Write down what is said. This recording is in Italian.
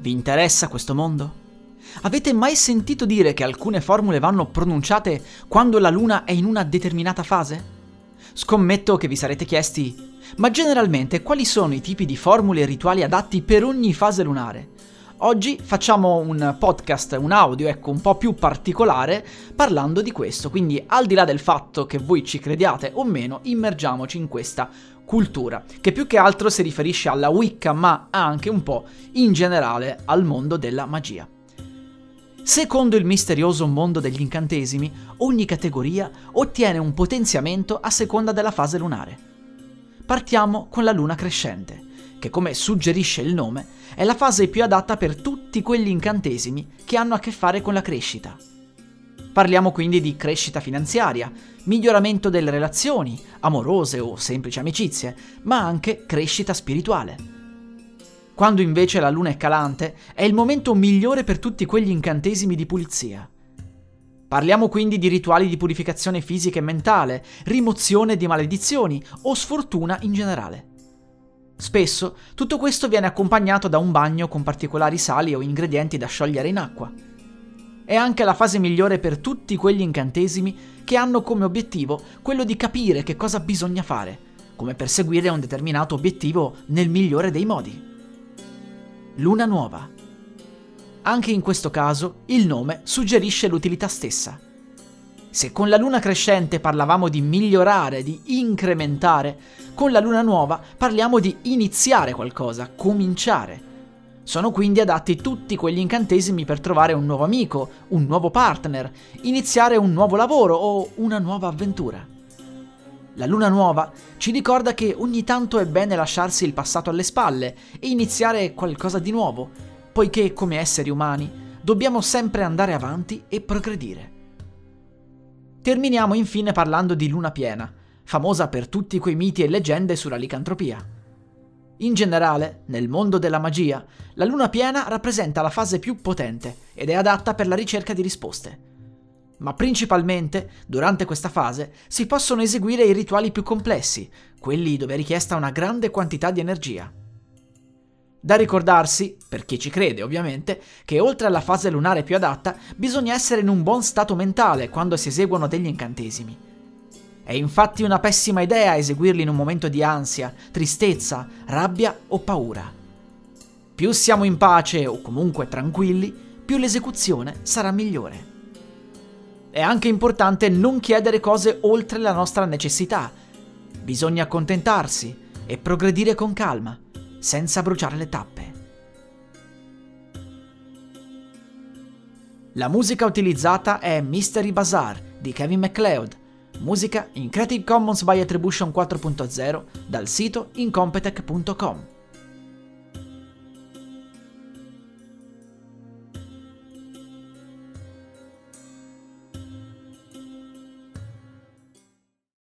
Vi interessa questo mondo? Avete mai sentito dire che alcune formule vanno pronunciate quando la luna è in una determinata fase? Scommetto che vi sarete chiesti, ma generalmente quali sono i tipi di formule e rituali adatti per ogni fase lunare? Oggi facciamo un podcast, un audio, ecco, un po' più particolare parlando di questo, quindi al di là del fatto che voi ci crediate o meno, immergiamoci in questa cultura, che più che altro si riferisce alla Wicca, ma anche un po' in generale al mondo della magia. Secondo il misterioso mondo degli incantesimi, ogni categoria ottiene un potenziamento a seconda della fase lunare. Partiamo con la luna crescente, che come suggerisce il nome, è la fase più adatta per tutti quegli incantesimi che hanno a che fare con la crescita. Parliamo quindi di crescita finanziaria, miglioramento delle relazioni, amorose o semplici amicizie, ma anche crescita spirituale. Quando invece la luna è calante, è il momento migliore per tutti quegli incantesimi di pulizia. Parliamo quindi di rituali di purificazione fisica e mentale, rimozione di maledizioni o sfortuna in generale. Spesso tutto questo viene accompagnato da un bagno con particolari sali o ingredienti da sciogliere in acqua. È anche la fase migliore per tutti quegli incantesimi che hanno come obiettivo quello di capire che cosa bisogna fare, come perseguire un determinato obiettivo nel migliore dei modi luna nuova. Anche in questo caso il nome suggerisce l'utilità stessa. Se con la luna crescente parlavamo di migliorare, di incrementare, con la luna nuova parliamo di iniziare qualcosa, cominciare. Sono quindi adatti tutti quegli incantesimi per trovare un nuovo amico, un nuovo partner, iniziare un nuovo lavoro o una nuova avventura. La luna nuova ci ricorda che ogni tanto è bene lasciarsi il passato alle spalle e iniziare qualcosa di nuovo, poiché come esseri umani dobbiamo sempre andare avanti e progredire. Terminiamo infine parlando di luna piena, famosa per tutti quei miti e leggende sulla licantropia. In generale, nel mondo della magia, la luna piena rappresenta la fase più potente ed è adatta per la ricerca di risposte ma principalmente durante questa fase si possono eseguire i rituali più complessi, quelli dove è richiesta una grande quantità di energia. Da ricordarsi, per chi ci crede ovviamente, che oltre alla fase lunare più adatta bisogna essere in un buon stato mentale quando si eseguono degli incantesimi. È infatti una pessima idea eseguirli in un momento di ansia, tristezza, rabbia o paura. Più siamo in pace o comunque tranquilli, più l'esecuzione sarà migliore. È anche importante non chiedere cose oltre la nostra necessità. Bisogna accontentarsi e progredire con calma, senza bruciare le tappe. La musica utilizzata è Mystery Bazaar di Kevin MacLeod, musica in Creative Commons by Attribution 4.0 dal sito incompetech.com.